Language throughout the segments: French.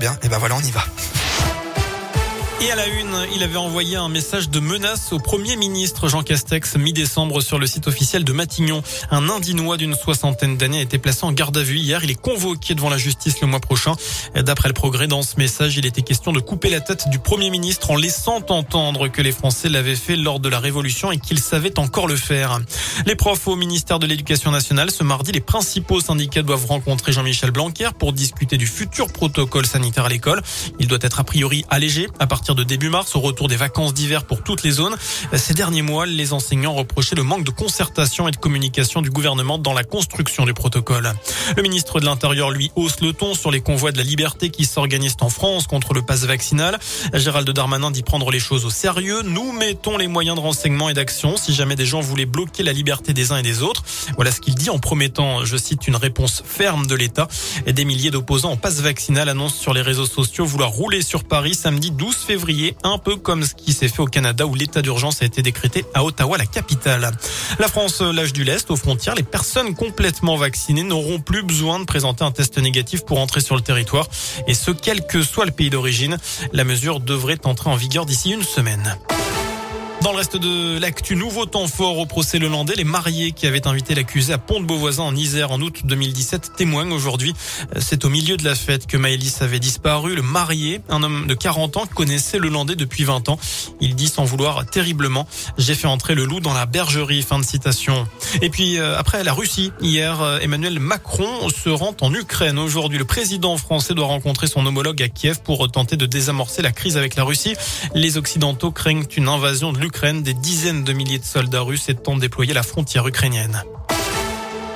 Bien, et ben voilà, on y va. Et à la une, il avait envoyé un message de menace au Premier ministre Jean Castex mi-décembre sur le site officiel de Matignon. Un Indinois d'une soixantaine d'années a été placé en garde à vue hier. Il est convoqué devant la justice le mois prochain. D'après le progrès, dans ce message, il était question de couper la tête du Premier ministre en laissant entendre que les Français l'avaient fait lors de la Révolution et qu'ils savaient encore le faire. Les profs au ministère de l'Éducation nationale, ce mardi, les principaux syndicats doivent rencontrer Jean-Michel Blanquer pour discuter du futur protocole sanitaire à l'école. Il doit être a priori allégé à partir de début mars au retour des vacances d'hiver pour toutes les zones. Ces derniers mois, les enseignants reprochaient le manque de concertation et de communication du gouvernement dans la construction du protocole. Le ministre de l'Intérieur, lui, hausse le ton sur les convois de la liberté qui s'organisent en France contre le passe vaccinal. Gérald Darmanin dit prendre les choses au sérieux. Nous mettons les moyens de renseignement et d'action si jamais des gens voulaient bloquer la liberté des uns et des autres. Voilà ce qu'il dit en promettant, je cite, une réponse ferme de l'État. Des milliers d'opposants en passe vaccinal annoncent sur les réseaux sociaux vouloir rouler sur Paris samedi 12 février un peu comme ce qui s'est fait au Canada où l'état d'urgence a été décrété à Ottawa, la capitale. La France lâche du lest aux frontières. Les personnes complètement vaccinées n'auront plus besoin de présenter un test négatif pour entrer sur le territoire et ce, quel que soit le pays d'origine. La mesure devrait entrer en vigueur d'ici une semaine. Dans le reste de l'actu, nouveau temps fort au procès Lelandais. Les mariés qui avaient invité l'accusé à Pont-de-Beauvoisin en Isère en août 2017 témoignent aujourd'hui. C'est au milieu de la fête que Maëlys avait disparu. Le marié, un homme de 40 ans, connaissait Lelandais depuis 20 ans. Il dit sans vouloir terriblement, j'ai fait entrer le loup dans la bergerie. Fin de citation. Et puis, euh, après la Russie, hier, euh, Emmanuel Macron se rend en Ukraine. Aujourd'hui, le président français doit rencontrer son homologue à Kiev pour tenter de désamorcer la crise avec la Russie. Les Occidentaux craignent une invasion de l'Ukraine des dizaines de milliers de soldats russes étant déployés à la frontière ukrainienne.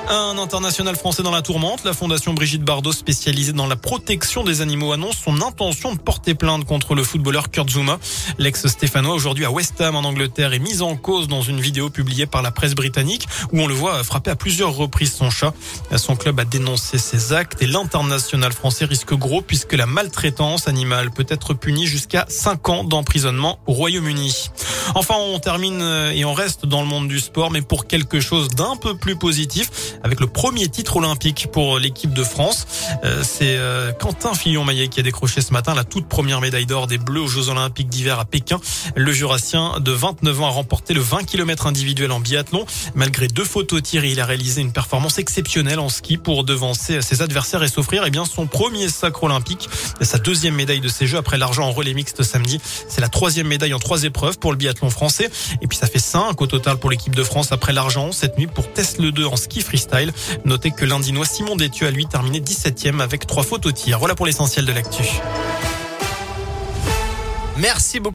Un international français dans la tourmente, la fondation Brigitte Bardot spécialisée dans la protection des animaux annonce son intention de porter plainte contre le footballeur Kurt Zuma. L'ex-stéphanois aujourd'hui à West Ham en Angleterre est mis en cause dans une vidéo publiée par la presse britannique où on le voit frapper à plusieurs reprises son chat. Son club a dénoncé ces actes et l'international français risque gros puisque la maltraitance animale peut être punie jusqu'à 5 ans d'emprisonnement au Royaume-Uni. Enfin, on termine et on reste dans le monde du sport, mais pour quelque chose d'un peu plus positif avec le premier titre olympique pour l'équipe de France. Euh, c'est euh, Quentin Fillon-Maillet qui a décroché ce matin la toute première médaille d'or des Bleus aux Jeux Olympiques d'hiver à Pékin. Le Jurassien de 29 ans a remporté le 20 km individuel en biathlon. Malgré deux photos tirées, il a réalisé une performance exceptionnelle en ski pour devancer ses adversaires et s'offrir eh bien son premier sacre olympique, sa deuxième médaille de ces Jeux après l'argent en relais mixte samedi. C'est la troisième médaille en trois épreuves pour le biathlon français. Et puis ça fait cinq au total pour l'équipe de France après l'argent cette nuit pour Test le 2 en ski freestyle. Notez que l'Indinois Simon Détieux a lui terminé 17e avec trois fautes au tir. Voilà pour l'essentiel de l'actu. Merci beaucoup.